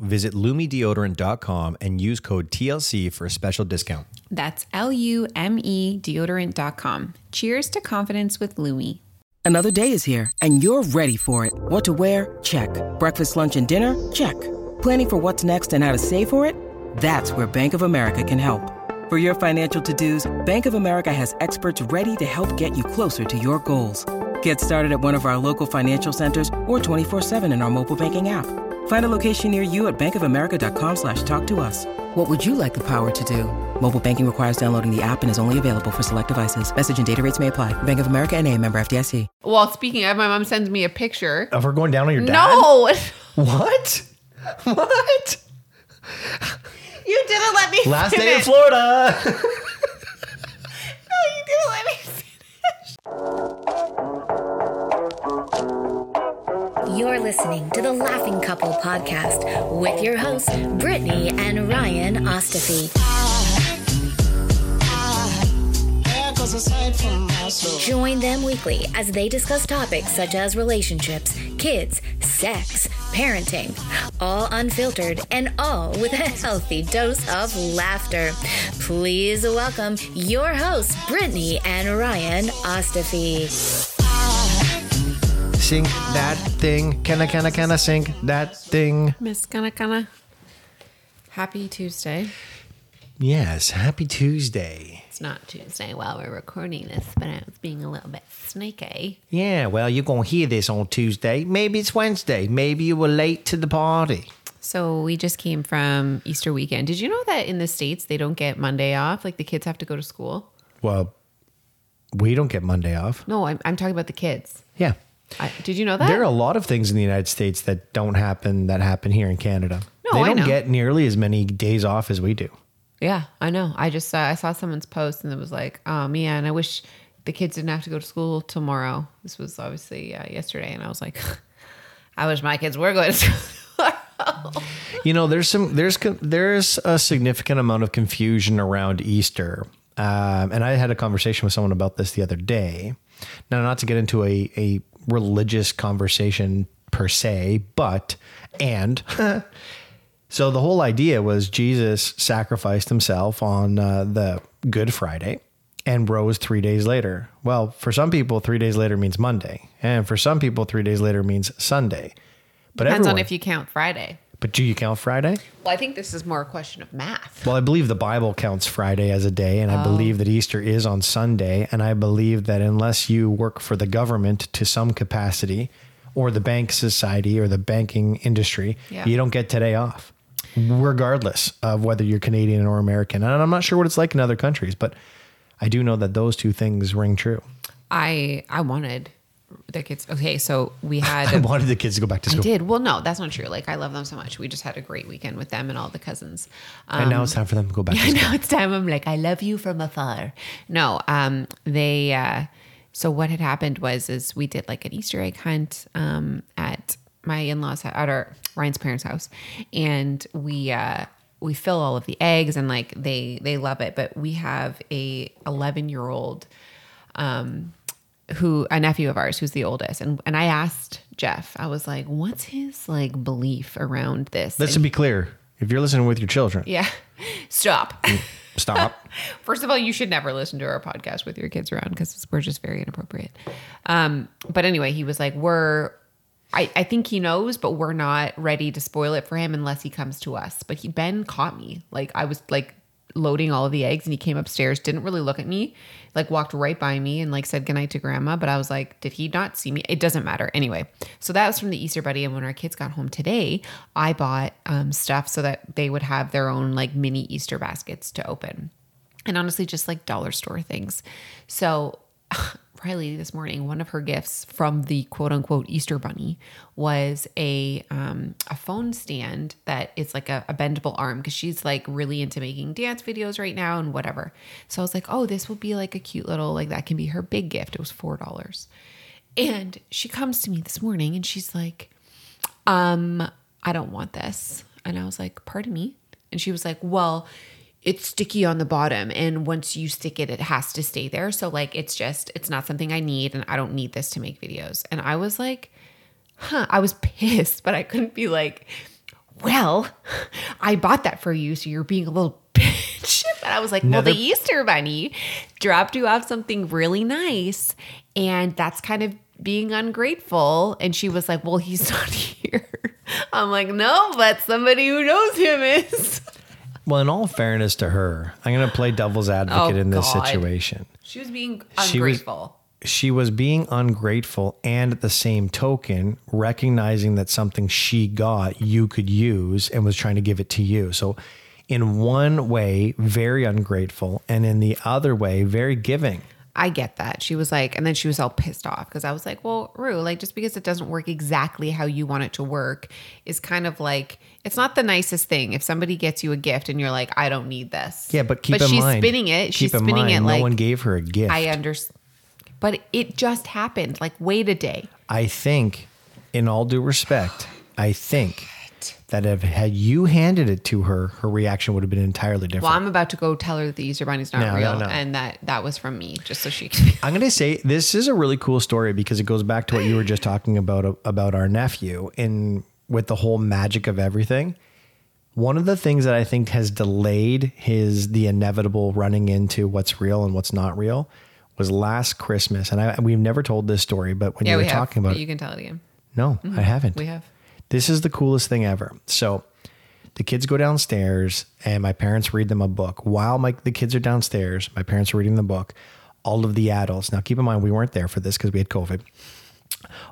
Visit lumedeodorant.com and use code TLC for a special discount. That's L U M E deodorant.com. Cheers to confidence with Lume. Another day is here, and you're ready for it. What to wear? Check. Breakfast, lunch, and dinner? Check. Planning for what's next and how to save for it? That's where Bank of America can help. For your financial to dos, Bank of America has experts ready to help get you closer to your goals. Get started at one of our local financial centers or 24-7 in our mobile banking app. Find a location near you at bankofamerica.com slash talk to us. What would you like the power to do? Mobile banking requires downloading the app and is only available for select devices. Message and data rates may apply. Bank of America and a member FDIC. Well, speaking of, my mom sends me a picture. Of her going down on your dad? No, What? What? you didn't let me. Last day in. Florida. No, you didn't let me. finish. You're listening to the Laughing Couple podcast with your hosts, Brittany and Ryan Ostafy. Join them weekly as they discuss topics such as relationships, kids, sex, parenting, all unfiltered and all with a healthy dose of laughter. Please welcome your hosts, Brittany and Ryan Ostafy. Sing that thing. Can I, can I, can I sing that thing? Miss Gonna Gonna. Happy Tuesday. Yes, happy Tuesday. It's not Tuesday while we're recording this, but I was being a little bit sneaky. Yeah, well, you're going to hear this on Tuesday. Maybe it's Wednesday. Maybe you were late to the party. So we just came from Easter weekend. Did you know that in the States they don't get Monday off? Like the kids have to go to school? Well, we don't get Monday off. No, I'm, I'm talking about the kids. Yeah. I, did you know that? There are a lot of things in the United States that don't happen that happen here in Canada. No, they I don't get nearly as many days off as we do. Yeah, I know. I just saw, I saw someone's post and it was like, oh man, I wish the kids didn't have to go to school tomorrow. This was obviously uh, yesterday, and I was like, I wish my kids were going to school. You know, there's some there's there's a significant amount of confusion around Easter, um, and I had a conversation with someone about this the other day. Now, not to get into a a religious conversation per se, but and so the whole idea was Jesus sacrificed himself on uh, the Good Friday and rose three days later. Well, for some people, three days later means Monday, and for some people, three days later means Sunday. But Depends on if you count Friday. But do you count Friday? Well, I think this is more a question of math. Well, I believe the Bible counts Friday as a day, and I oh. believe that Easter is on Sunday. And I believe that unless you work for the government to some capacity, or the bank society, or the banking industry, Yeah. you don't get today off, regardless of whether you're Canadian or American. And I'm not sure what it's like in other countries, but I do know that those two things ring true. I I wanted the kids. Okay, so we had. I wanted the kids to go back to I school. did. Well, no, that's not true. Like I love them so much. We just had a great weekend with them and all the cousins. Um, and now it's time for them to go back to school. I know it's time. I'm like, I love you from afar. No, um, they. Uh, so what had happened was, is we did like an Easter egg hunt um, at my in-laws at our Ryan's parents' house, and we uh, we fill all of the eggs and like they they love it. But we have a 11 year old um, who a nephew of ours who's the oldest, and and I asked Jeff, I was like, what's his like belief around this? Let's be clear. If you're listening with your children, yeah, stop. stop. First of all, you should never listen to our podcast with your kids around because we're just very inappropriate. Um, but anyway, he was like, "We're." I, I think he knows, but we're not ready to spoil it for him unless he comes to us. But he Ben caught me. Like I was like loading all of the eggs and he came upstairs, didn't really look at me, like walked right by me and like said goodnight to grandma. But I was like, did he not see me? It doesn't matter. Anyway, so that was from the Easter Bunny. And when our kids got home today, I bought um, stuff so that they would have their own like mini Easter baskets to open. And honestly, just like dollar store things. So Riley this morning, one of her gifts from the quote unquote Easter bunny was a um, a phone stand that is like a, a bendable arm because she's like really into making dance videos right now and whatever. So I was like, oh, this will be like a cute little like that can be her big gift. It was four dollars, and she comes to me this morning and she's like, um, I don't want this, and I was like, pardon me, and she was like, well it's sticky on the bottom and once you stick it it has to stay there. So like it's just it's not something i need and i don't need this to make videos. And i was like huh i was pissed but i couldn't be like well i bought that for you so you're being a little bitch. But i was like well the easter bunny dropped you off something really nice and that's kind of being ungrateful. And she was like well he's not here. I'm like no but somebody who knows him is Well, in all fairness to her, I'm going to play devil's advocate Oh, in this God. situation. she was being She was- ungrateful She was being ungrateful and at the same token, recognizing that something she got you could use and was trying to give it to you. So, in one way, very ungrateful, and in the other way, very giving. I get that. She was like, and then she was all pissed off because I was like, well, Rue, like just because it doesn't work exactly how you want it to work is kind of like, it's not the nicest thing if somebody gets you a gift and you're like, I don't need this. Yeah, but keep but in she's mind, spinning it. Keep She's in spinning mind, it like no one gave her a gift. I understand. But it just happened. Like, wait a day. I think, in all due respect, I think that if had you handed it to her, her reaction would have been entirely different. Well, I'm about to go tell her that the Easter Bunny's not No, no, real no. and that that was from me just so she can. I'm going to say this is a really cool story because it goes back to what you were just talking about about our nephew and with the whole magic of everything. One of the things that I think has delayed his the inevitable running into what's real and what's not real was last Christmas, and I we've never told this story, but when yeah, you were we have. talking about it, you can tell it again. no, mm-hmm. I haven't. We have. This is the coolest thing ever. So the kids go downstairs and my parents read them a book. While my the kids are downstairs, my parents are reading the book. All of the adults. Now keep in mind we weren't there for this because we had COVID.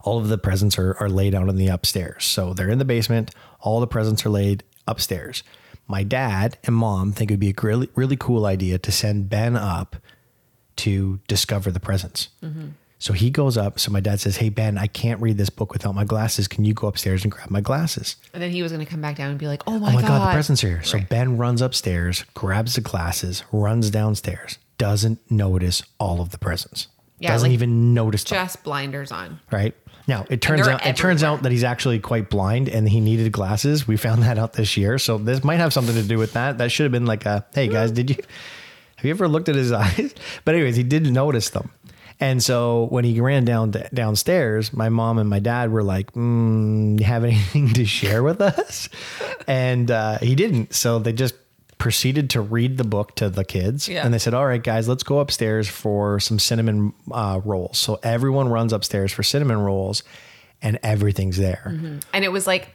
All of the presents are, are laid out in the upstairs. So they're in the basement. All the presents are laid upstairs. My dad and mom think it would be a really, really cool idea to send Ben up to discover the presents. So he goes up. So my dad says, Hey, Ben, I can't read this book without my glasses. Can you go upstairs and grab my glasses? And then he was going to come back down and be like, "Oh my, Oh my god. God, the presents are here. So Ben runs upstairs, grabs the glasses, runs downstairs, doesn't notice all of the presents. Yeah, doesn't like, even notice them, Just blinders on. right? Now it turns out it turns out that he's actually quite blind and he needed glasses. We found that out this year. So this might have something to do with that. That should have been like a hey guys, did you have you ever looked at his eyes? But anyways, he didn't notice them. And so when he ran down downstairs, my mom and my dad were like, mm, "You have anything to share with us?" And uh, he didn't. So they just proceeded to read the book to the kids, Yeah. and they said, "All right, guys, let's go upstairs for some cinnamon uh, rolls." So everyone runs upstairs for cinnamon rolls, and everything's there. And it was like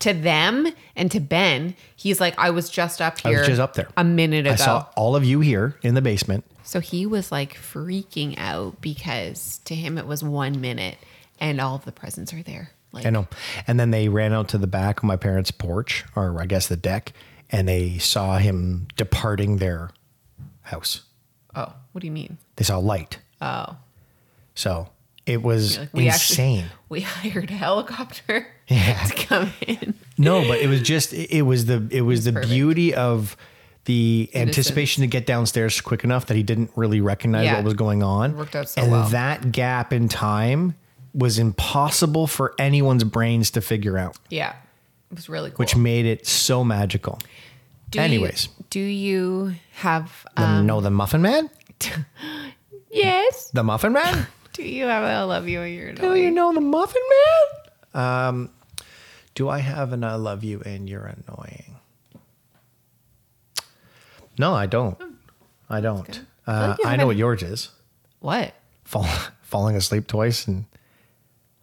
to them and to Ben, he's like, I was just up I here. was just up there a minute ago. I saw all of you here in the basement. so he was like freaking out because to him it was one minute and all of the presents are there. Like, I know. And then they ran out to the back of my parents' porch, or I guess the deck, and they saw him departing their house. Oh, what do you mean? They saw light. Oh, So it was like we insane. actually we hired a helicopter Yeah. to come in. no, but it was just it it was the it was the perfect. beauty of the anticipation to get downstairs quick enough that he didn't really recognize Yeah. what was going on. Worked out so and well. that gap in time was impossible for anyone's brains to figure out, Yeah, it was really cool. which made it so magical. Do you- anyways. do you have? Um, no, the Muffin Man, yes. the Muffin Man. Do you have? a I love you and you're Annoying? Do you know the Muffin Man? Um, do I have an I love you and you're annoying? No, I don't. I don't. Uh, like I know what yours is. What? Fall, falling asleep twice and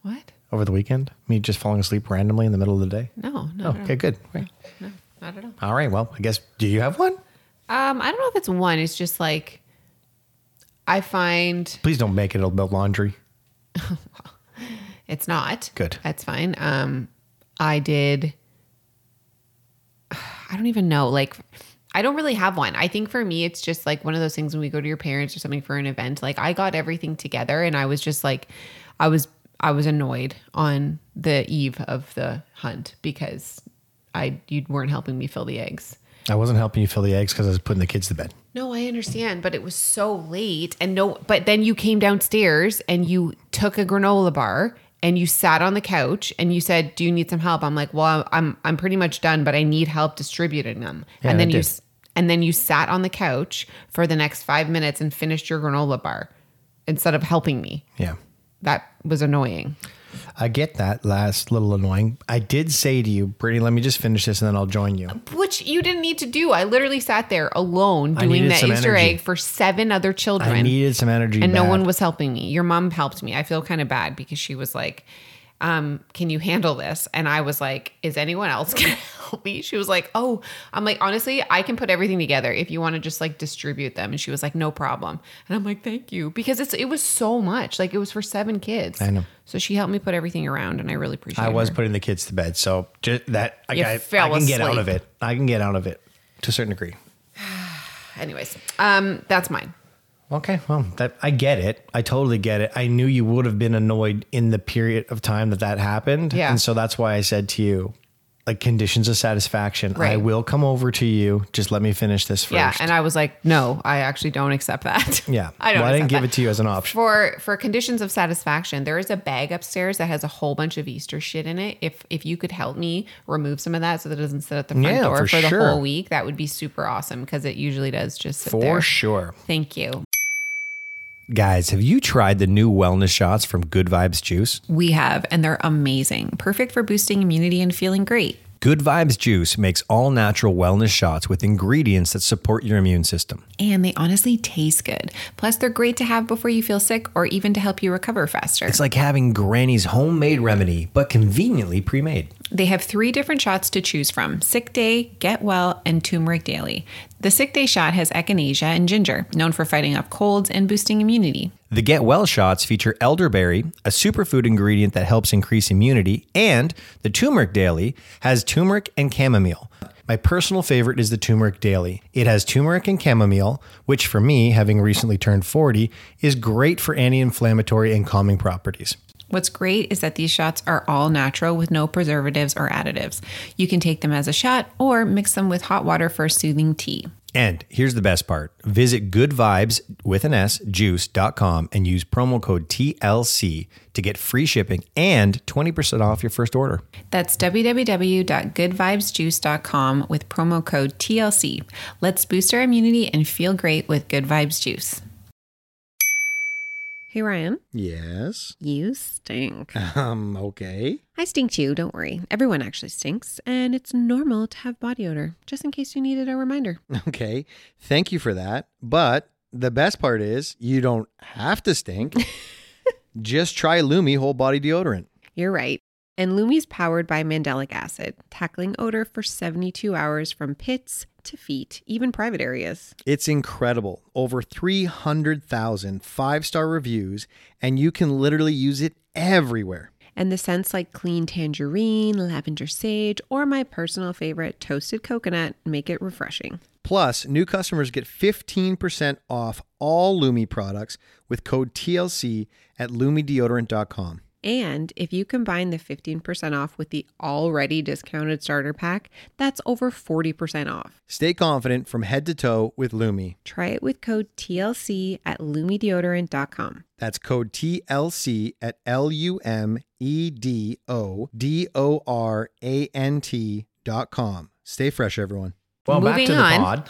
What? Over the weekend. Me just falling asleep randomly in the middle of the day. No, no. Oh, okay, good. Great. No, not at all. All right. Well, I guess. Do you have one? Um, I don't know if it's one. It's just like I find Please don't make it about laundry. it's not Good. That's fine. Um, I did. I don't even know. Like, I don't really have one. I think for me, it's just like one of those things when we go to your parents or something for an event. Like, I got everything together, and I was just like, I was, I was annoyed on the eve of the hunt because I you weren't helping me fill the eggs. I wasn't helping you fill the eggs because I was putting the kids to bed. No, I understand, but it was so late and no but then you came downstairs and you took a granola bar and you sat on the couch and you said, "Do you need some help?" I'm like, "Well, I'm I'm pretty much done, but I need help distributing them." Yeah, and then you and then you sat on the couch for the next 5 minutes and finished your granola bar instead of helping me. Yeah. That was annoying. I get that last little annoying. I did say to you, Brittany, let me just finish this and then I'll join you. Which you didn't need to do. I literally sat there alone doing that Easter energy. egg for seven other children. I needed some energy. and no one was helping me. Your mom helped me. I feel kind of bad because she was like, um, "Can you handle this?" And I was like, "Is anyone else gonna help me?" She was like, "Oh, I'm like, honestly, I can put everything together if you want to just like distribute them." And she was like, "No problem." And I'm like, "Thank you," because it's it was so much. Like it was for seven kids. I know. So she helped me put everything around, and I really appreciate. It. I was her. putting the kids to bed. So just that I, I, I can get out of it. I can get out of it to a certain degree. Anyways, um, that's mine. Okay, well, that I get it. I totally get it. I knew you would have been annoyed in the period of time that that happened, Yeah. and so that's why I said to you, like conditions of satisfaction. I will come over to you. Just let me finish this first. Yeah, and I was like, "No, I actually don't accept that." yeah. I don't. Well, I didn't give that. it to you as an option. For for conditions of satisfaction, there is a bag upstairs that has a whole bunch of Easter shit in it. If if you could help me remove some of that so that it doesn't sit at the front Yeah, door for for, the whole week, that would be super awesome because it usually does just sit For there. sure. Thank you. Guys, have you tried the new wellness shots from Good Vibes Juice? We have, and they're amazing. Perfect for boosting immunity and feeling great. Good Vibes Juice makes all natural wellness shots with ingredients that support your immune system. And they honestly taste good. Plus, they're great to have before you feel sick or even to help you recover faster. It's like having Granny's homemade remedy, but conveniently pre made. They have three different shots to choose from Sick Day, Get Well, and Turmeric Daily. The Sick Day shot has echinacea and ginger, known for fighting off colds and boosting immunity. The Get Well shots feature elderberry, a superfood ingredient that helps increase immunity, and the Turmeric Daily has turmeric and chamomile. My personal favorite is the Turmeric Daily. It has turmeric and chamomile, which for me, having recently turned 40, is great for anti inflammatory and calming properties. What's great is that these shots are all natural with no preservatives or additives. You can take them as a shot or mix them with hot water for a soothing tea. And here's the best part. Visit goodvibes with an S juice.com and use promo code TLC to get free shipping and 20% off your first order. That's www.goodvibesjuice.com with promo code TLC. Let's boost our immunity and feel great with Good Vibes Juice. Hey Ryan, Yes. you stink. Um, okay. I stink too, don't worry. Everyone actually stinks, and it's normal to have body odor, just in case you needed a reminder. Okay. Thank you for that. But the best part is you don't have to stink. Just try Lume whole body deodorant. You're right. And Lume's powered by mandelic acid, tackling odor for 72 hours from pits to feet, even private areas. It's incredible. Over 300,000 five star reviews, and you can literally use it everywhere. And the scents like clean tangerine, lavender sage, or my personal favorite, toasted coconut, make it refreshing. Plus, new customers get 15% off all Lume products with code TLC at lumedeodorant.com. And if you combine the 15% off with the already discounted starter pack, that's over 40% off. Stay confident from head to toe with Lume. Try it with code TLC at lumedeodorant.com. That's code TLC at L U M E D O D O R A N T dot com. Stay fresh, everyone. Well, back Moving to the pod.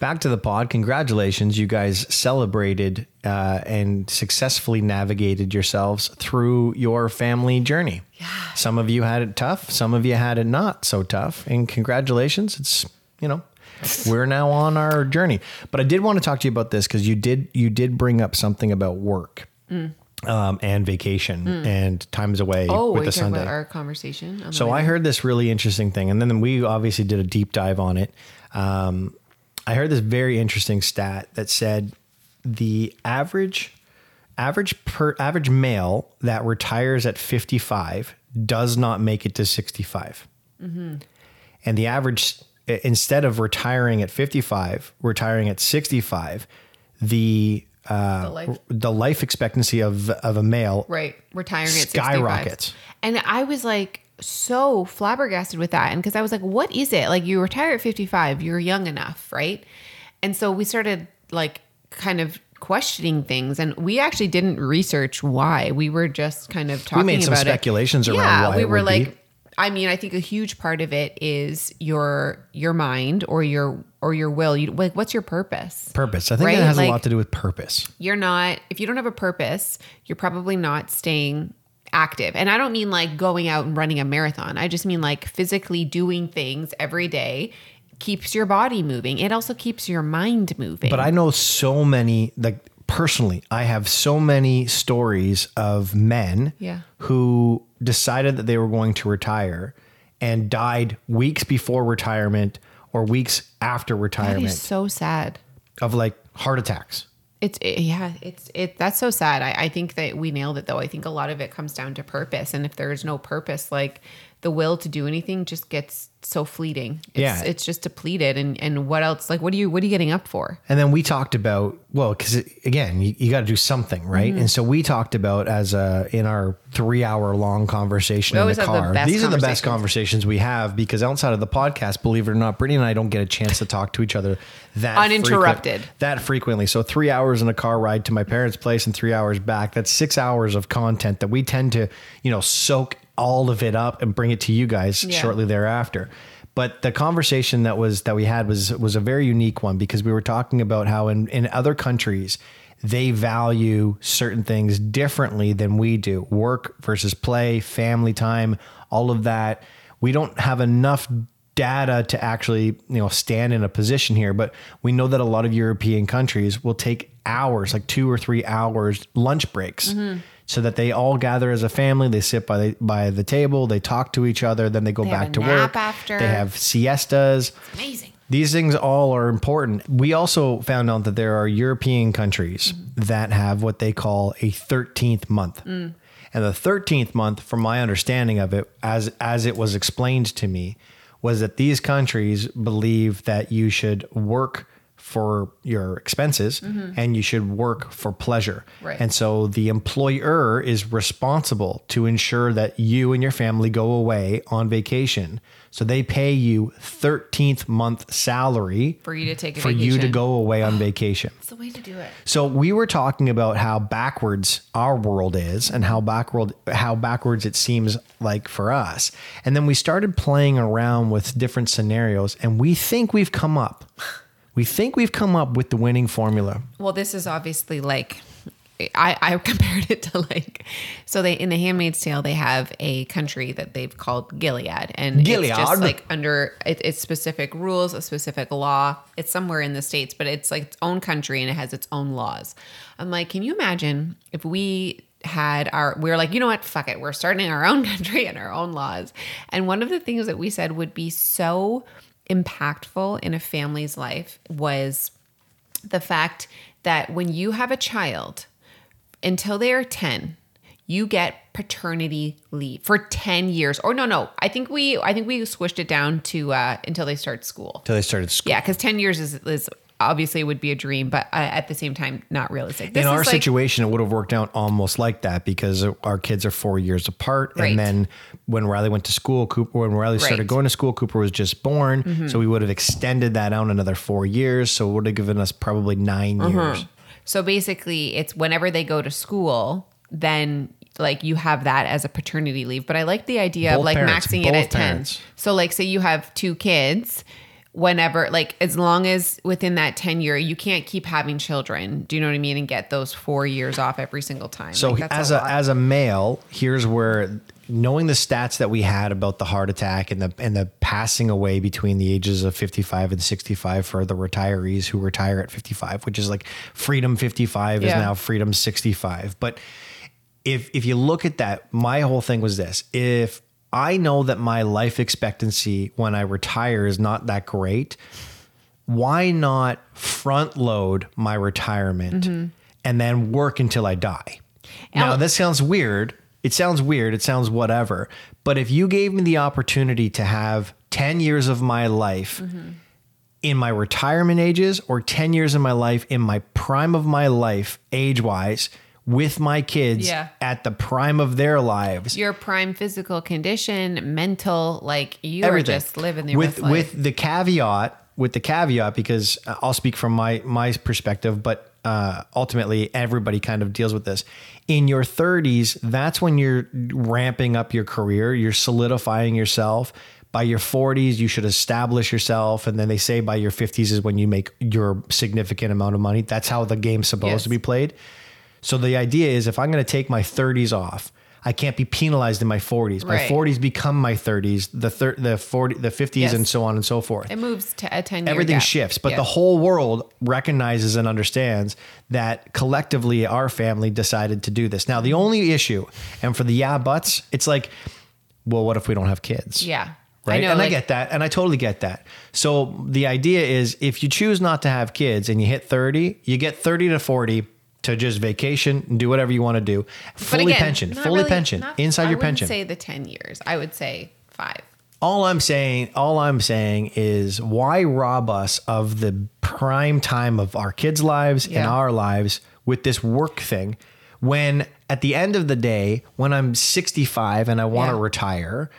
Back to the pod. Congratulations. You guys celebrated uh, and successfully navigated yourselves through your family journey. Yeah. Some of you had it tough, some of you had it not so tough. And congratulations. It's, you know, we're now on our journey. But I did want to talk to you about this because you did you did bring up something about work. Um, and vacation and times away Oh, with the Sunday. our conversation. on So I heard this really interesting thing, and then we obviously did a deep dive on it. Um, I heard this very interesting stat that said the average average per average male that retires at 55 does not make it to 65. And the average instead of retiring at 55, retiring at 65, the uh, life- the life expectancy of of a male Right. Retiring at 65. Skyrockets. And I was like so flabbergasted with that. And because I was like, what is it? Like you retire at 55, you're young enough, right? And so we started like kind of questioning things and we actually didn't research why. We were just kind of talking about we made some about it. speculations around yeah, why we were would be. like I mean, I think a huge part of it is your your mind or your or your will. You like what's your purpose? purpose. I think Right? it has a lot to do with purpose. you're not if you don't have a purpose you're probably not staying active and i don't mean like going out and running a marathon i just mean like physically doing things every day keeps your body moving it also keeps your mind moving But I know so many, like personally, I have so many stories of men Yeah. who decided that they were going to retire and died weeks before retirement or weeks after retirement is so sad of like heart attacks. It's it, yeah, it's it. That's so sad. I, I think that we nailed it though. I think a lot of it comes down to purpose, and if there is no purpose, like the will to do anything just gets so fleeting. It's, Yeah. it's just depleted. And and what else? Like, what are you what are you getting up for? And then we talked about well, because again, you, you got to do something, right? Mm-hmm. And so we talked about as a in our three hour long conversation in the have the car. These are the best conversations. conversations we have because outside of the podcast, believe it or not, Brittany and I don't get a chance to talk to each other that Uninterrupted. frequent- that frequently. So three hours in a car ride to my parents' place and three hours back. That's six hours of content that we tend to, you know, soak all of it up and bring it to you guys Yeah. shortly thereafter. But the conversation that was that we had was was a very unique one because we were talking about how in, in other countries they value certain things differently than we do. Work versus play, family time, all of that. We don't have enough data to actually, you know, stand in a position here, but we know that a lot of European countries will take hours, like 2 or 3 hours lunch breaks mm-hmm. So that they all gather as a family. They sit by the by the table, they talk to each other, then they go have back to work. after. They have siestas. Amazing. These things all are important. We also found out that there are European countries that have what they call a 13th month. And the 13th month, from my understanding of it, as as it was explained to me, was that these countries believe that you should work for your expenses mm-hmm. and you should work for pleasure. Right. And so the employer is responsible to ensure that you and your family go away on vacation. So they pay you 13th month salary For you to take a for you to go away on vacation. It's the way to do it. So we were talking about how backwards our world is and how backward how backwards it seems like for us. And then we started playing around with different scenarios and we think we've come up. We think we've come up with the winning formula. Well, this is obviously like I, I compared it to like so they in the Handmaid's Tale they have a country that they've called Gilead and Gilead. it's just like under it, it's specific rules, a specific law. It's somewhere in the states, but it's like its own country and it has its own laws. I'm like, can you imagine if we had our we were like, you know what, fuck it, we're starting our own country and our own laws. And one of the things that we said would be so impactful in a family's life was the fact that when you have a child until they are 10 you get paternity leave for 10 years or no no i think we i think we squished it down to uh until they start school until they started school. yeah because 10 years is, is obviously would be a dream but uh, at the same time not realistic This in our like- situation, it would have worked out almost like that because our kids are four years apart. Right. And then when Riley went to school, Cooper, when Riley started Right. Mm-hmm. going to school, Cooper was just born. So we would have extended that out another four years. So it would have given us probably 9 Uh-huh. years. So basically, it's whenever they go to school, then like you have that as a paternity leave. But I like the idea of like parents, maxing it both at 10. So, like, say you have two kids, whenever, like, as long as within that 10 year, you can't keep having children. Do you know what I mean? And get those four years off every single time. So Like, as a, lot. as a male, here's where knowing the stats that we had about the heart attack and the and the passing away between the ages of 55 and 65 for the retirees who retire at 55, which is like freedom 55 is now freedom 65. But if if you look at that, my whole thing was this. If I know that my life expectancy when I retire is not that great, why not front load my retirement mm-hmm. and then work until I die? Now, Al- this sounds weird. It sounds weird. It sounds whatever. But if you gave me the opportunity to have 10 years of my life mm-hmm. in my retirement ages or 10 years of my life in my prime of my life, age wise, with my kids Yeah. at the prime of their lives, Your prime physical condition, mental, like you everything are just living the with life. with the caveat with the caveat because uh, I'll speak from my my perspective, but uh, ultimately everybody kind of deals with this. In your 30s, that's when you're ramping up your career, you're solidifying yourself. By your 40s, you should establish yourself, and then they say by your 50s is when you make your significant amount of money. That's how the game's supposed Yes. to be played. So the idea is if I'm going to take my 30s off, I can't be penalized in my 40s. My Right. 40s become my 30s, the thir- the 40 the 50s Yes. and so on and so forth. it moves to a 10 year Everything gap. shifts, but Yes. the whole world recognizes and understands that collectively our family decided to do this. Now, the only issue, and for the yeah buts, it's like, well, what if we don't have kids? Yeah. Right. know, and I get that. And I totally get that. So the idea is if you choose not to have kids and you hit 30, you get 30 to 40 to just vacation and do whatever you want to do. Fully again, pension, fully really- pension, not- inside I your pension. say the 10 years. I would say five. all I'm saying, all I'm saying is why rob us of the prime time of our kids' lives and our lives with this work thing when at the end of the day, when I'm 65 and I want to Yeah. retire,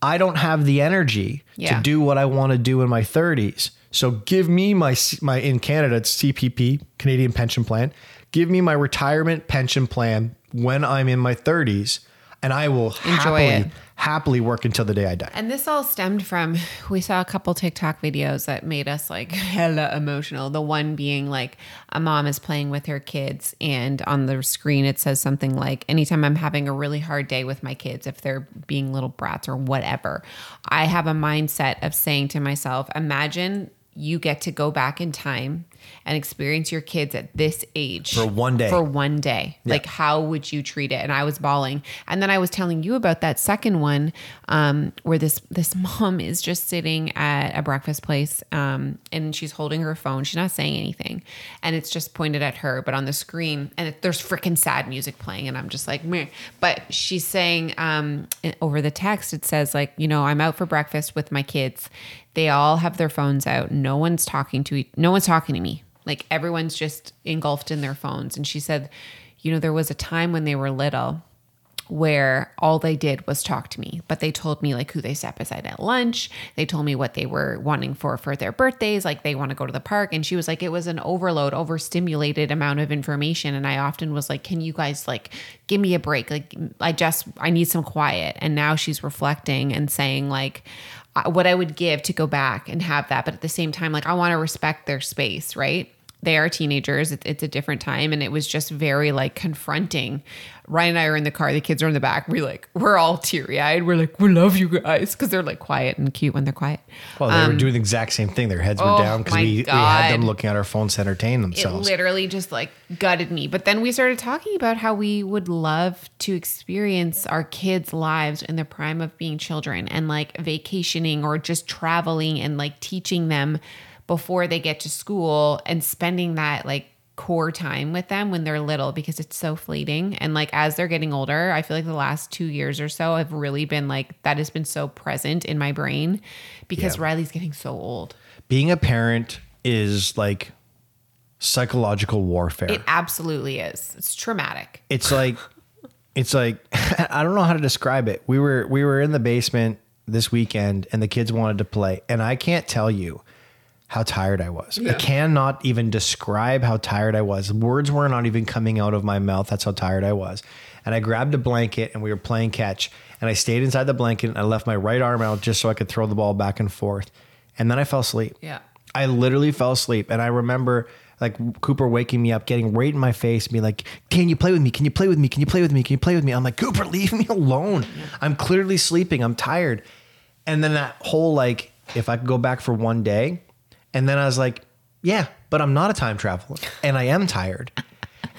I don't have the energy Yeah. to do what I want to do in my 30s. So give me my my in Canada it's CPP, Canadian Pension Plan. Give me my retirement pension plan when I'm in my 30s and I will happily it. happily work until the day I die. And this all stemmed from we saw a couple TikTok videos that made us like hella emotional. The one being like a mom is playing with her kids, and on the screen it says something like, Anytime I'm having a really hard day with my kids, if they're being little brats or whatever, I have a mindset of saying to myself, Imagine you get to go back in time and experience your kids at this age For one day. For one day. Like, how would you treat it? And I was bawling. And then I was telling you about that second one um, where this this mom is just sitting at a breakfast place um, and she's holding her phone. She's not saying anything. And it's just pointed at her, but on the screen, and it, there's freaking sad music playing. And I'm just like, Meh. but she's saying um, over the text, it says, like, you know, I'm out for breakfast with my kids. They all have their phones out. No one's talking to no one's talking to me. Like everyone's just engulfed in their phones. And she said, you know, there was a time when they were little where all they did was talk to me but they told me like who they sat beside at lunch they told me what they were wanting for for their birthdays like they want to go to the park and she was like it was an overload overstimulated amount of information and i often was like can you guys like give me a break like i just i need some quiet and now she's reflecting and saying like what i would give to go back and have that but at the same time like i want to respect their space right they are teenagers. It's, it's a different time. And it was just very like confronting. Ryan and I are in the car. The kids are in the back. We're like, we're all teary eyed. We're like, we love you guys. Cause they're like quiet and cute when they're quiet. Well, they were doing the exact same thing. Their heads were Um, oh down because we, we had them looking at our phones to entertain It themselves. literally just like gutted me. But then we started talking about how we would love to experience our kids' lives in the prime of being children and like vacationing or just traveling and like teaching them before they get to school and spending that like core time with them when they're little because it's so fleeting and like as they're getting older i feel like the last two years or so have really been like that has been so present in my brain because Yeah. riley's getting so old Being a parent is like psychological warfare. it absolutely is it's traumatic it's like it's like I don't know how to describe it. We were we were in the basement this weekend and the kids wanted to play and I can't tell you how tired I was. I cannot even describe how tired I was. Words were not even coming out of my mouth. That's how tired I was. And I grabbed a blanket and we were playing catch and I stayed inside the blanket and I left my right arm out just so I could throw the ball back and forth. And then I fell asleep. Yeah. I literally fell asleep. And I remember like Cooper waking me up, getting right in my face, and being like, Can you play with me? Can you play with me? Can you play with me? Can you play with me? I'm like, Cooper, leave me alone. I'm clearly sleeping. I'm tired. And then that whole like, if I could go back for one day, and then I was like, Yeah, but I'm not a time traveler and I am tired.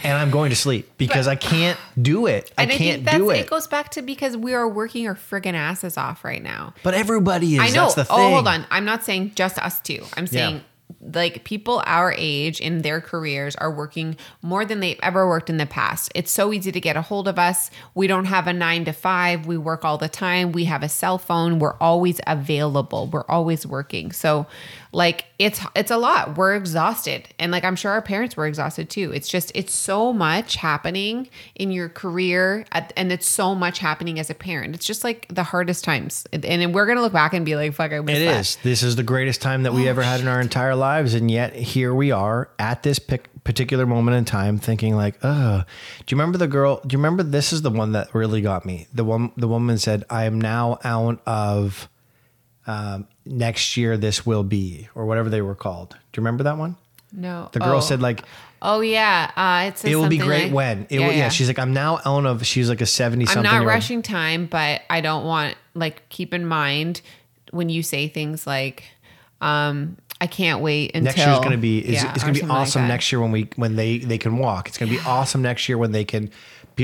And I'm going to sleep because I can't do it. I And can't think that's, do it. It goes back to because we are working our friggin' asses off right now. but everybody is. I know. That's the thing. Oh, hold on. I'm not saying just us two. I'm saying like people our age in their careers are working more than they've ever worked in the past. It's so easy to get a hold of us. We don't have a 9 to 5. We work all the time. We have a cell phone. We're always available. We're always working. So like it's it's a lot. We're exhausted. And like I'm sure our parents were exhausted too. It's just it's so much happening in your career at, and it's so much happening as a parent. It's just like the hardest times. And, and we're going to look back and be like fuck I missed It that. is. This is the greatest time that we ever had in our entire lives, and yet here we are at this pic- particular moment in time, thinking like, "Oh, do you remember the girl? Do you remember this is the one that really got me? The one, the woman said, "I am now out of um, next year. This will be, or whatever they were called. Do you remember that one? No. The girl oh. said like, Oh yeah, uh, it "It will be great like- when." It yeah, will, yeah, yeah. She's like, "I'm now out of." She's like a seventy I'm not year old. rushing time, but I don't want like keep in mind when you say things like, um, "I can't wait until next year's going to be is, Yeah, it's going to be something like awesome next year when we when they they can walk it's going to be awesome next year when they can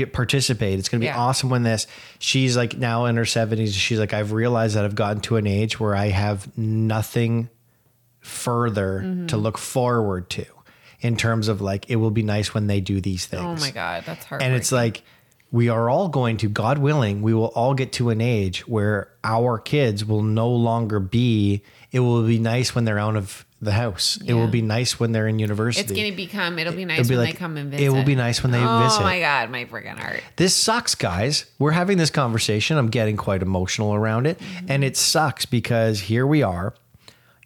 participate it's going to be Yeah. awesome when this she's like now in her 70s she's like i've realized that i've gotten to an age where i have nothing further Mm-hmm. to look forward to in terms of like it will be nice when they do these things Oh my god, that's hard. and it's like we are all going to god willing we will all get to an age where our kids will no longer be it will be nice when they're out of the house it will be nice when they're in university it's gonna become. It'll be nice It'll be when like- they come and visit. it will be nice when they oh visit. Oh my god, my freaking heart. this sucks guys we're having this conversation i'm getting quite emotional around it Mm-hmm. and it sucks because here we are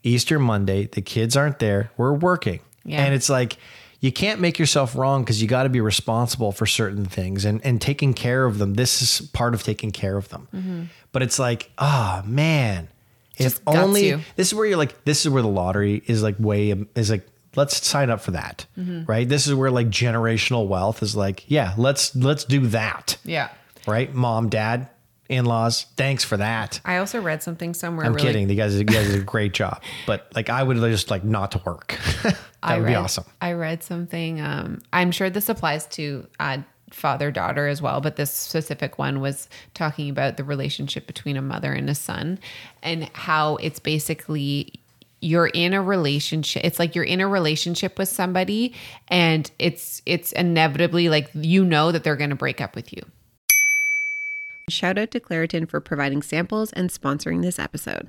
easter monday the kids aren't there we're working Yeah. and it's like you can't make yourself wrong because you got to be responsible for certain things and and taking care of them this is part of taking care of them but it's like ah man if. Just only this is where you're like this is where the lottery is like way is like let's sign up for that Mm-hmm. right this is where like generational wealth is like yeah let's let's do that Yeah. right mom dad in-laws thanks for that I also read something somewhere. i'm really, kidding you guys you guys did a great job but like i would just like not to work that I would read, be awesome I read something. Um, I'm sure this applies to uh, father daughter as well, but this specific one was talking about the relationship between a mother and a son, and how it's basically you're in a relationship it's like you're in a relationship with somebody and it's it's inevitably like you know that they're going to break up with you Shout out to Claritin for providing samples and sponsoring this episode.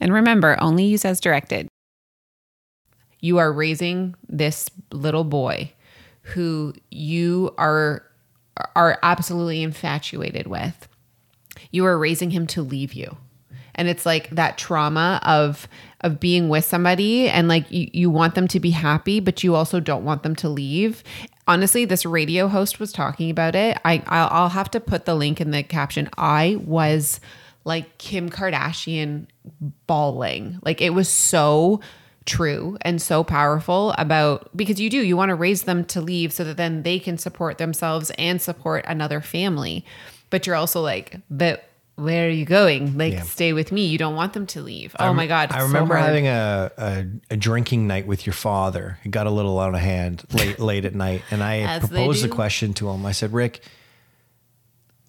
And remember, only use as directed. you are raising this little boy who you are are absolutely infatuated with. You are raising him to leave you. And it's like that trauma of of being with somebody and like you, you want them to be happy but you also don't want them to leave. Honestly this radio host was talking about it. I i'll, I'll have to put the link in the caption. I was like kim kardashian bawling like it was so true and so powerful about because you do you want to raise them to leave so that then they can support themselves and support another family but you're also like but where are you going like Yeah. stay with me you don't want them to leave oh my god I it's so remember having a, a a drinking night with your father. It got a little out of hand late late at night, and I proposed do. question to him. I said, "Rick,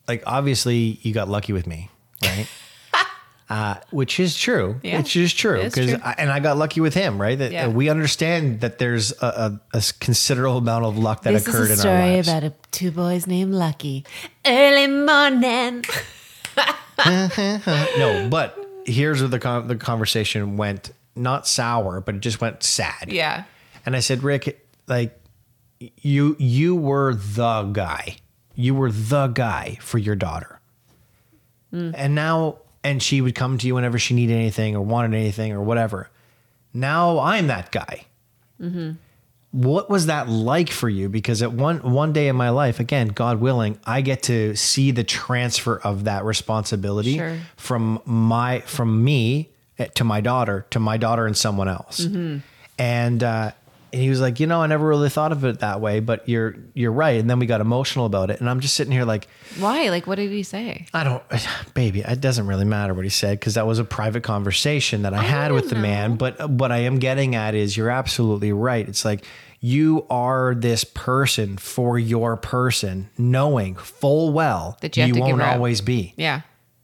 like obviously you got lucky with me, right?" Uh, which is true. Yeah, which is true. Because and I got lucky with him, right? That Yeah. we understand that there's a, a, a considerable amount of luck that This occurred is a in our story lives. about a, two boys named Lucky. Early morning. no, but here's where the con- the conversation went not sour, but it just went sad. Yeah. And I said, Rick, like you you were the guy. You were the guy for your daughter. And now and she would come to you whenever she needed anything or wanted anything or whatever. Now I'm that guy. What was that like for you? Because at one one day in my life, again, God willing, I get to see the transfer of that responsibility Sure. from my from me eh, to my daughter to my daughter and someone else. And uh, and he was like, you know, I never really thought of it that way, but you're you're right. And then we got emotional about it, and I'm just sitting here like, Why? Like, what did he say? I don't, baby, it doesn't really matter what he said because that was a private conversation that I had with the man. But uh, what I am getting at is you're absolutely right. It's like you are this person for your person, knowing full well That you give won't always be. Yeah.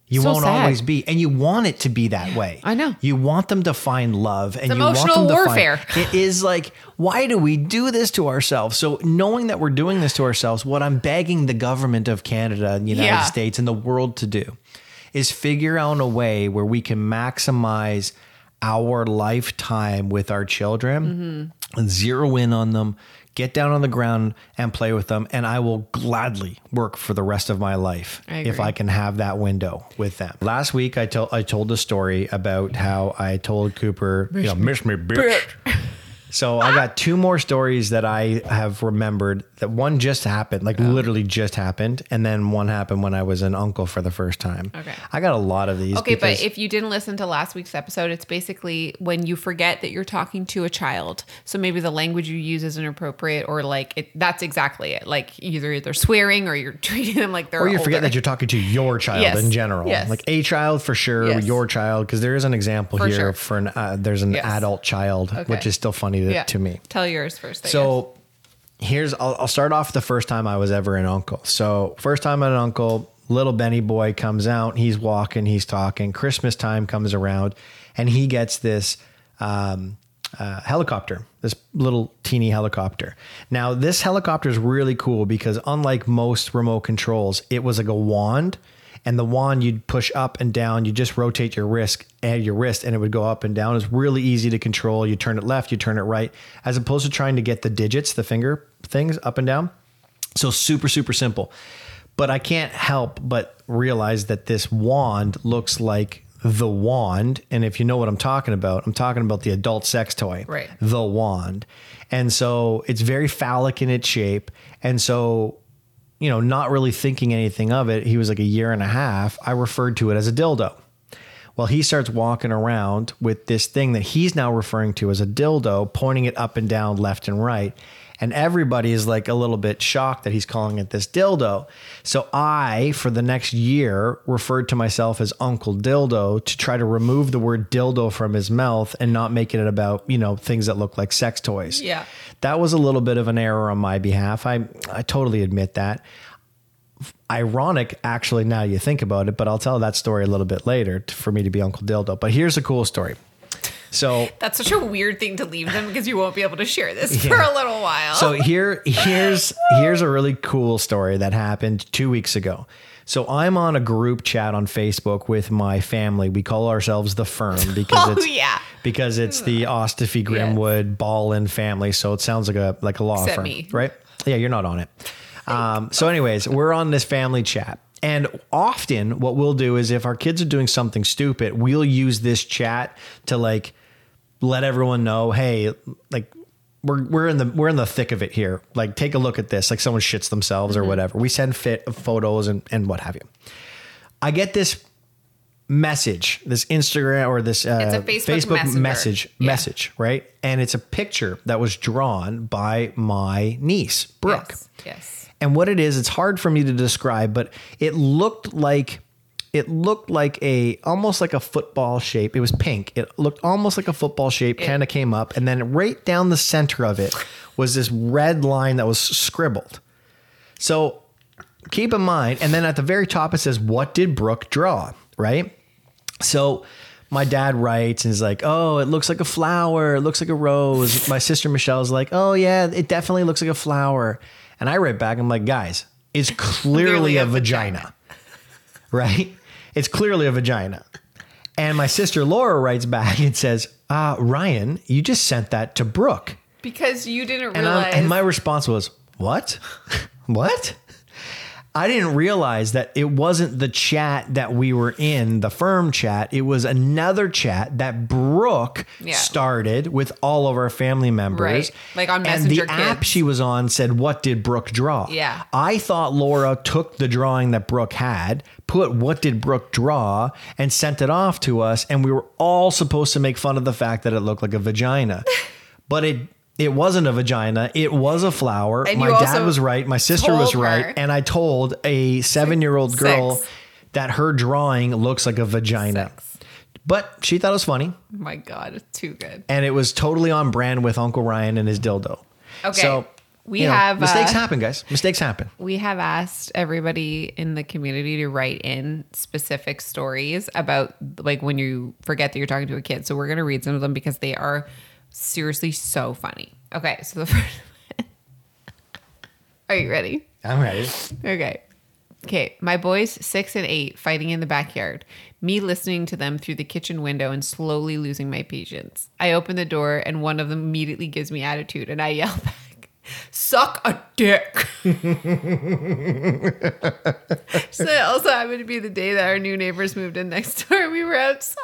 You So won't sad. always be, and you want it to be that way. I know. You want them to find love, and you emotional want them to warfare. Find, it is like, why do we do this to ourselves? So, knowing that we're doing this to ourselves, what I'm begging the government of Canada and the United Yeah. States and the world to do is figure out a way where we can maximize our lifetime with our children, Mm-hmm. zero in on them, get down on the ground and play with them. And I will gladly work for the rest of my life I if. I can have that window with them. Last week, I told I told a story about how I told Cooper, you know, miss me, bitch. So I got two more stories that I have remembered. That one just happened, like literally just happened, and then one happened when I was an uncle for the first time. Okay. I got a lot of these. Okay, but if you didn't listen to last week's episode, it's basically when you forget that you're talking to a child. So maybe the language you use isn't appropriate, or like it, that's exactly it. Like either they're swearing or you're treating them like they're or you forget older. that you're talking to your child Yes. in general, Yes. like a child for sure, Yes. your child, because there is an example For here sure. for an uh, there's an adult child, which is still funny to, Yeah. to me. Tell yours first. I guess. So here's I'll, I'll start off the first time I was ever an uncle. So first time an uncle, little Benny boy comes out. He's walking, he's talking. Christmas time comes around, and he gets this um, uh, helicopter, this little teeny helicopter. Now this helicopter is really cool because unlike most remote controls, it was like a wand. And the wand you'd push up and down. You just rotate your wrist and eh, your wrist, and it would go up and down. It's really easy to control. You turn it left, you turn it right, as opposed to trying to get the digits, the finger things up and down. So super, super simple. But I can't help but realize that this wand looks like the wand. And if you know what I'm talking about, I'm talking about the adult sex toy, Right. The wand. And so it's very phallic in its shape. And so, you know, not really thinking anything of it, he was like a year and a half. I referred to it as a dildo. Well, he starts walking around with this thing that he's now referring to as a dildo, pointing it up and down, left and right. And everybody is like a little bit shocked that he's calling it this dildo. So I, for the next year, referred to myself as Uncle Dildo to try to remove the word dildo from his mouth and not make it about, you know, things that look like sex toys. Yeah. That was a little bit of an error on my behalf. I I totally admit that ironic actually now you think about it but i'll tell that story a little bit later for me to be uncle dildo but here's a cool story so that's such a weird thing to leave them because you won't be able to share this for a little while. so here here's here's a really cool story that happened two weeks ago. So i'm on a group chat on facebook with my family. We call ourselves the firm because Oh, it's yeah. because it's the ostafy grimwood ballin family. So it sounds like a like a law Except firm me. right? Yeah you're not on it. Um, so anyways we're on this family chat and often what we'll do is if our kids are doing something stupid we'll use this chat to like let everyone know, hey, like we're we're in the we're in the thick of it here. Like take a look at this. Like someone shits themselves or whatever. We send fit photos and and what have you. I get this message, this Instagram or this uh, It's a Facebook Messenger. message Yeah. message, right? And it's a picture that was drawn by my niece, Brooke. Yes. yes. And what it is, it's hard for me to describe, but it looked like it looked like a almost like a football shape. It was pink. It looked almost like a football shape, kind of came up, and then right down the center of it was this red line that was scribbled. So keep in mind, and then at the very top it says, "What did Brooke draw?" Right. So my dad writes and is like, "Oh, it looks like a flower. It looks like a rose." My sister Michelle's like, "Oh yeah, it definitely looks like a flower." And I write back, I'm like, "Guys, it's clearly a vagina." Right? It's clearly a vagina. And my sister Laura writes back and says, uh, Ryan, you just sent that to Brooke. Because you didn't And, realize. And my response was, What? what? I didn't realize that it wasn't the chat that we were in, the firm chat. It was another chat that Brooke Yeah. started with all of our family members. Right. Like on And Messenger the app she was on said, What did Brooke draw? Yeah. I thought Laura took the drawing that Brooke had, put what did Brooke draw, and sent it off to us. And we were all supposed to make fun of the fact that it looked like a vagina. but it it wasn't a vagina. It was a flower. And My dad was right. My sister was right. her- And I told a seven year old girl Six. that her drawing looks like a vagina. But she thought it was funny. my God, it's too good. And it was totally on brand with Uncle Ryan and his dildo. Okay. So We you know, have, mistakes uh, happen, guys. Mistakes happen. We have asked everybody in the community to write in specific stories about like when you forget that you're talking to a kid. So we're going to read some of them because they are seriously so funny. Okay. So the first Are you ready? I'm ready. Okay. Okay. My boys, six and eight, fighting in the backyard. Me listening to them through the kitchen window and slowly losing my patience. I open the door and one of them immediately gives me attitude and I yell back, Suck a dick. so it also happened to be the day that our new neighbors moved in next door we were outside.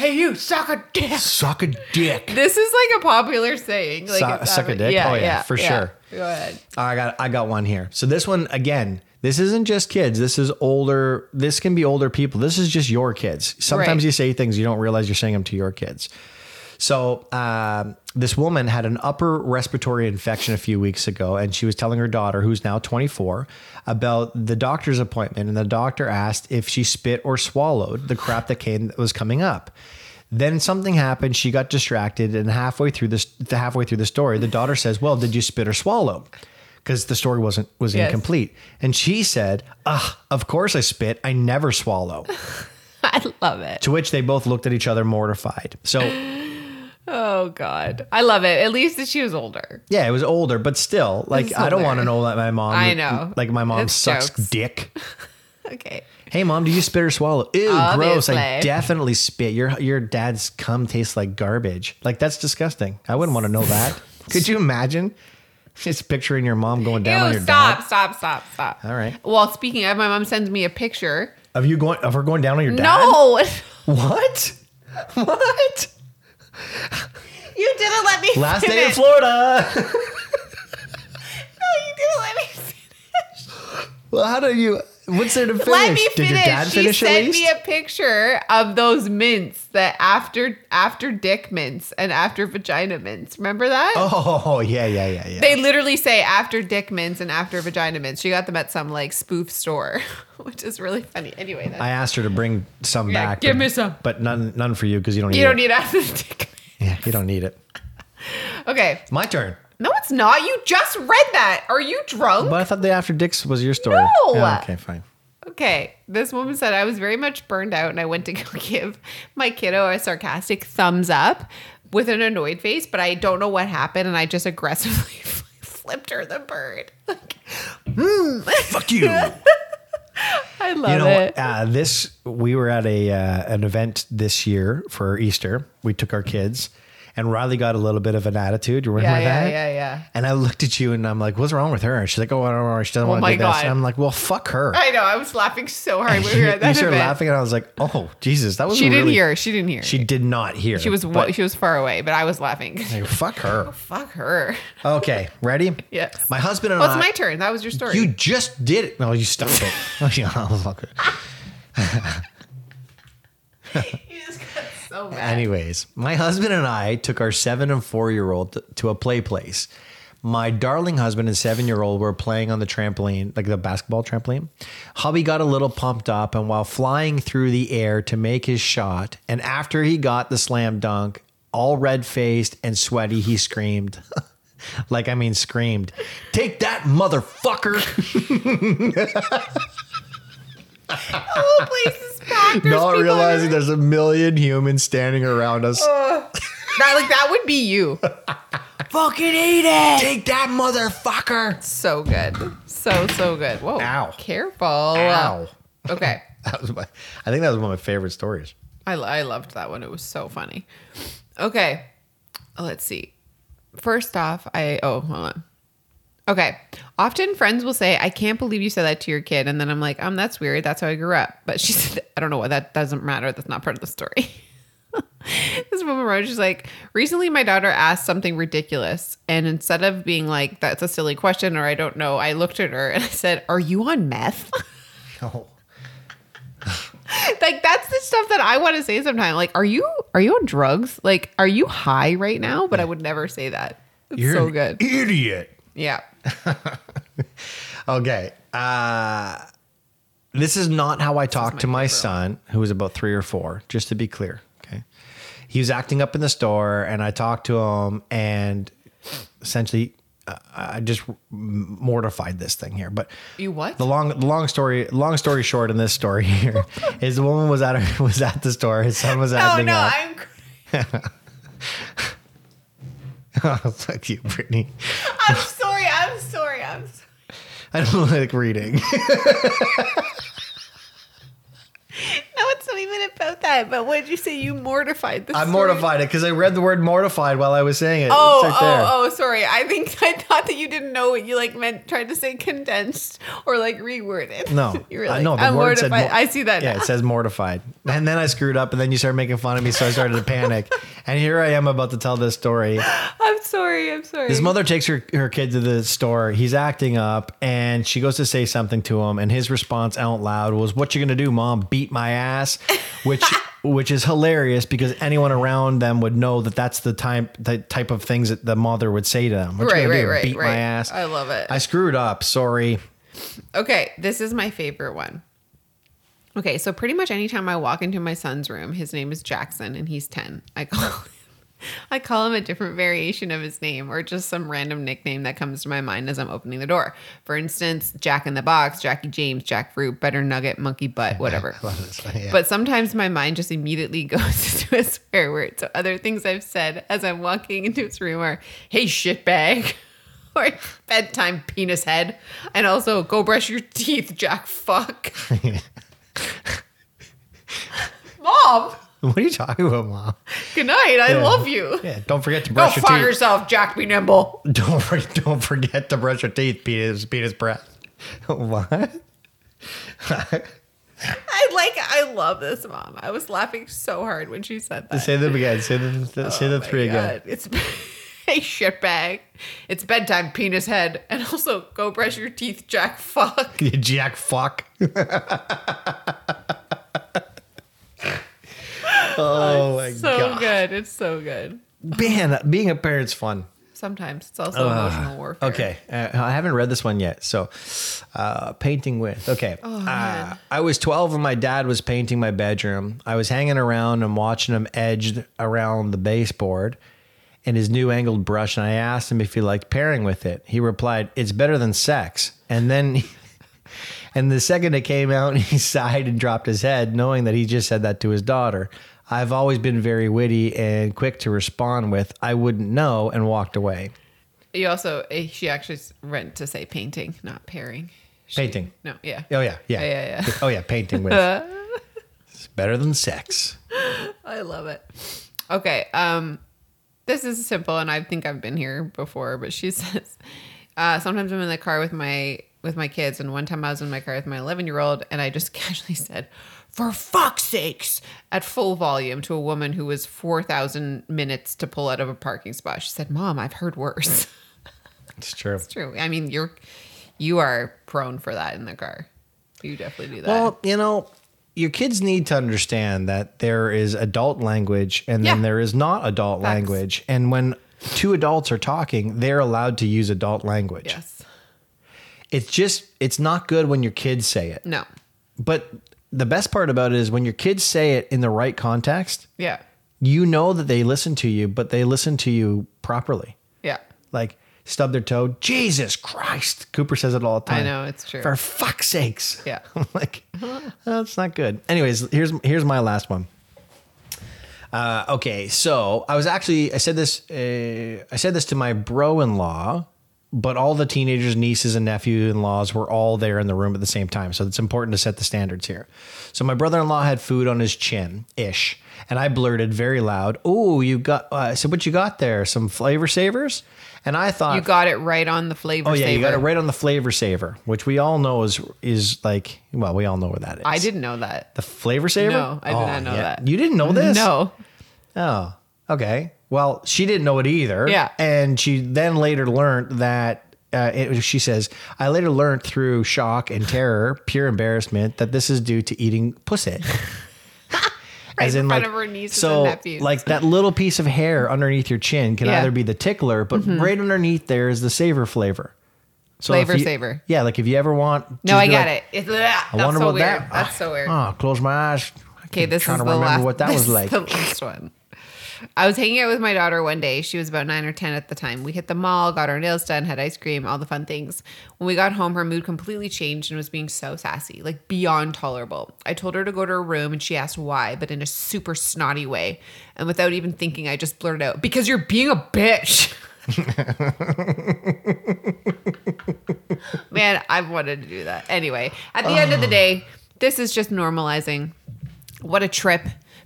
Hey, you suck a dick. Suck a dick. This is like a popular saying. Like Suck- suck a happened- dick? Oh, yeah, for sure. Go ahead. I got I got one here. So this one again, this isn't just kids. This is older. This can be older people. This is just your kids. Sometimes Right. you say things you don't realize you're saying them to your kids. So um, this woman had an upper respiratory infection a few weeks ago, and she was telling her daughter, who's now 24, about the doctor's appointment. And the doctor asked if she spit or swallowed the crap that came that was coming up. Then something happened. She got distracted, and halfway through this, halfway through the story, the daughter says, "Well, did you spit or swallow?" Because the story wasn't was Yes. incomplete. And she said, "Ah, of course I spit. I never swallow." I love it. to which they both looked at each other mortified. So. Oh God, I love it. At least that she was older. Yeah, it was older, but still, like I don't want to know that my mom. I know. like my mom sucks jokes. dick. Okay. Hey, mom, do you spit or swallow? Ew, gross! I definitely spit. Your your dad's cum tastes like garbage. Like that's disgusting. I wouldn't want to know that. Could you imagine? Just picturing your mom going down on your stop, dad. stop, stop, stop. All right. Well, speaking of, my mom sends me a picture. Of you going? Of her going down on your dad? No, What? What? You didn't let me. Last day in finish. Florida. No, you didn't let me. Finish. well, how do you? What's there to finish? Let me Did finish. your dad she finish at sent least? me a picture of those mints that after after dick mints and after vagina mints. Remember that? oh yeah, yeah, yeah, yeah. They literally say after dick mints and after vagina mints. She got them at some like spoof store, which is really funny. Anyway, that's, I asked her to bring some Yeah, back. give but, me some. but none none for you because you don't need you it. don't need after dick. Yeah, you don't need it. Okay. My turn. No, it's not. You just read that. Are you drunk? But I thought the after dicks was your story. No. Yeah, okay, fine. Okay. This woman said, I was very much burned out and I went to go give my kiddo a sarcastic thumbs up with an annoyed face, but I don't know what happened and I just aggressively flipped her the bird. Like, hmm. Fuck you. I love you know, it. uh, this we were at a uh, an event this year for Easter. We took our kids, and Riley got a little bit of an attitude. You remember Yeah, yeah, that? yeah, yeah. And I looked at you, and I'm like, "What's wrong with her?" And she's like, "Oh, I don't know. She doesn't Oh want to do this." God. And I'm like, "Well, fuck her." I know. I was laughing so hard when we were at that you started event. laughing, and I was like, "Oh, Jesus, that was She didn't really- hear. She didn't hear. She did not hear. She was but- she was far away, but I was laughing. like, fuck her. Oh, Fuck her. Okay, ready? Yes. My husband and Well, I. it's my turn. That was your story. You just did it. No, you stopped it. Oh, yeah, fuck it. You just got so mad. Anyways, my husband and I took our seven and four year old to a play place. My darling husband and seven year old were playing on the trampoline, like the basketball trampoline. Hubby got a little pumped up, and while flying through the air to make his shot, and after he got the slam dunk, all red faced and sweaty, he screamed. like, I mean, screamed, Take that, motherfucker. Oh, the whole place there's Not people realizing there's a million humans standing around us. that like that would be you. Fucking eat it! Take that motherfucker! So good. So so good. Whoa. Ow. Careful. Ow. Okay. That was my, I think that was one of my favorite stories. I, I loved that one. It was so funny. Okay. Let's see. First off, I oh hold on. Okay. Often friends will say, I can't believe you said that to your kid. And then I'm like, um, that's weird. That's how I grew up. But she said, I don't know what that doesn't matter. That's not part of the story. this woman wrote, she's like, recently my daughter asked something ridiculous. And instead of being like, that's a silly question or I don't know, I looked at her and I said, Are you on meth? Oh. like that's the stuff that I want to say sometimes. Like, are you are you on drugs? Like, are you high right now? But I would never say that. It's You're so an good. Idiot. Yeah. Okay. Uh, this is not how I talk to my son, who was about three or four, just to be clear. Okay. He was acting up in the store, and I talked to him, and essentially, uh, I just mortified this thing here. But You what? the long, the long story, long story short, in this story here is the woman was at her, was at the store. His son was no, acting no, up. I'm oh, fuck you, Brittany. I'm I don't like reading. No, it's not even about that. But what did you say? You mortified this. I mortified it because I read the word mortified while I was saying it. Oh, right there. oh, oh, sorry. I think I thought that you didn't know what you like meant tried to say condensed or like reworded. No, you were I know. The I'm word said. mortified. mor- I see that Yeah, now. it says mortified, and then I screwed up, and then you started making fun of me, so I started to panic. And here I am about to tell this story. I'm sorry. I'm sorry. His mother takes her, her kid to the store. He's acting up, and she goes to say something to him, and his response out loud was, "What you gonna do, mom? Beat my ass?" Which which is hilarious because anyone around them would know that that's the type the type of things that the mother would say to them. What Right, right, do? right, Beat my ass? I love it. I screwed up. Sorry. Okay, this is my favorite one. Okay, so pretty much anytime I walk into my son's room, his name is Jackson and he's 10. I call I call him a different variation of his name or just some random nickname that comes to my mind as I'm opening the door. For instance, Jack in the Box, Jackie James, Jack Fruit, Better Nugget, Monkey Butt, whatever. Yeah. But sometimes my mind just immediately goes to a swear word. So other things I've said as I'm walking into his room are, hey, shitbag. Or bedtime penis head. And also go brush your teeth, Jack fuck. Mom, what are you talking about, mom? good night. I love you. Yeah, don't forget to Go brush your fuck teeth. yourself, Jack be nimble. Don't for, don't forget to brush your teeth, Peter's Peter's breath. What? I like I love this mom. I was laughing so hard when she said that. Say them again. Say the say oh the Oh my three again. God. It's hey shitbag. It's bedtime, penis head, and also go brush your teeth, Jack. Fuck. You jack fuck. Oh my So god, good. It's so good. man! Being a parent's fun. Sometimes it's also emotional warfare. Okay, uh, I haven't read this one yet. So, uh, painting with. Okay, Oh, uh, I was 12 and my dad was painting my bedroom. I was hanging around and watching him edged around the baseboard and his new angled brush. And I asked him if he liked pairing with it. He replied, "It's better than sex." And then. And the second it came out, he sighed and dropped his head, knowing that he just said that to his daughter. I've always been very witty and quick to respond with, I wouldn't know, and walked away. You also eh, she actually meant to say painting, not pairing. She- Painting. No, yeah. Oh yeah, yeah, Yeah, yeah, Oh yeah, painting with. it's better than sex. I love it. Okay. Um, this is simple, and I think I've been here before. But she says, uh, sometimes I'm in the car with my with my kids, and one time I was in my car with my 11 year old, and I just casually said, "For fuck's sakes!" at full volume to a woman who was 4,000 minutes to pull out of a parking spot. She said, "Mom, I've heard worse." It's true. It's true. I mean, you're you are prone for that in the car. You definitely do that. Well, you know, your kids need to understand that there is adult language and then Yeah. there is not adult language. And when two adults are talking, they're allowed to use adult language. yes. It's just it's not good when your kids say it. No. But the best part about it is when your kids say it in the right context, Yeah. you know that they listen to you, but they listen to you properly. Yeah. Like stub their toe. Jesus Christ. Cooper says it all the time. I know, it's true. For fuck's sakes. Yeah. I'm like, that's not good. Anyways, here's here's my last one. Uh, okay, so I was actually I said this uh, I said this to my bro-in-law, but all the teenagers, nieces, and nephew-in-laws were all there in the room at the same time. So it's important to set the standards here. So my brother-in-law had food on his chin ish, and I blurted very loud, "Oh, you got!" Uh, I said, "What you got there? Some flavor savers?" And I thought You got it right on the flavor Oh yeah, saver. you got it right on the flavor saver, which we all know is is like well, we all know where that is. I didn't know that. the flavor saver. No, I did not know that. You didn't know this? No. Oh, okay. Well, she didn't know it either. Yeah. and she then later learned that. Uh, it, she says, "I later learned through shock and terror, pure embarrassment, that this is due to eating pussy." Right in front of her nieces so, and nephews. like that little piece of hair underneath your chin can Yeah. Mm-hmm. either be the tickler, but right underneath there is the savor flavor. So Flavor you- saver. Yeah, like if you ever want. No, I get like, it. It's, ugh, I that's wonder so what weird. that. That's so weird. Oh, close my eyes. Okay, this trying is to the remember last, what that was like. The last one. I was hanging out with my daughter one day. She was about nine or ten at the time. We hit the mall, got our nails done, had ice cream, all the fun things. When we got home, her mood completely changed and was being so sassy, like beyond tolerable. I told her to go to her room, and she asked why, but in a super snotty way. And without even thinking, I just blurted out, "Because you're being a bitch." Man, I've wanted to do that. Anyway, at the end of the day, this is just normalizing what a trip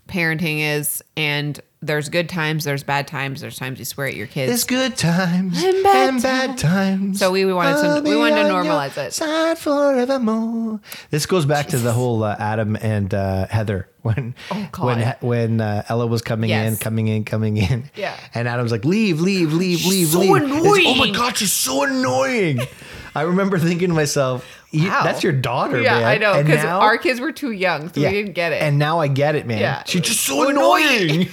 parenting is. And there's good times, there's bad times, there's times you swear at your kids. There's good times And and bad bad, times. So we wanted to- we wanted to normalize it. Side forevermore. This goes back to the whole uh, Adam and uh, Heather when Oh, when when uh, Ella was coming in, coming in, coming in. Yeah. And Adam's like, leave, leave, leave, leave, so leave. It's- oh my god, she's so annoying. I remember thinking to myself, Wow. that's your daughter, yeah, man. I know. Because our kids were too young, so yeah. we didn't get it. And now I get it, man. Yeah. She's just so annoying.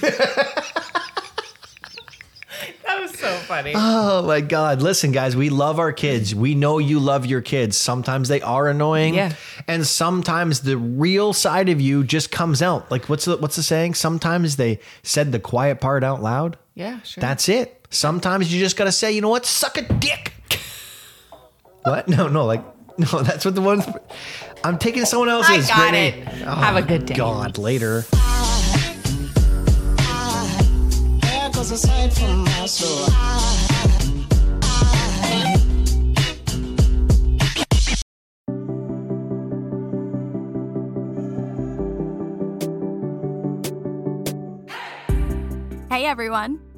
that was so funny. Oh my God. Listen, guys, we love our kids. We know you love your kids. Sometimes they are annoying. Yeah. And sometimes the real side of you just comes out. Like what's the what's the saying? Sometimes they said the quiet part out loud. yeah, sure. That's it. Sometimes you just gotta say, you know what? Suck a dick. What? No, no, like no, that's what the ones I'm taking someone else's. I else's. got Brittany. it. Have a oh, good day. God, later. There goes a sight from my soul. Hey everyone,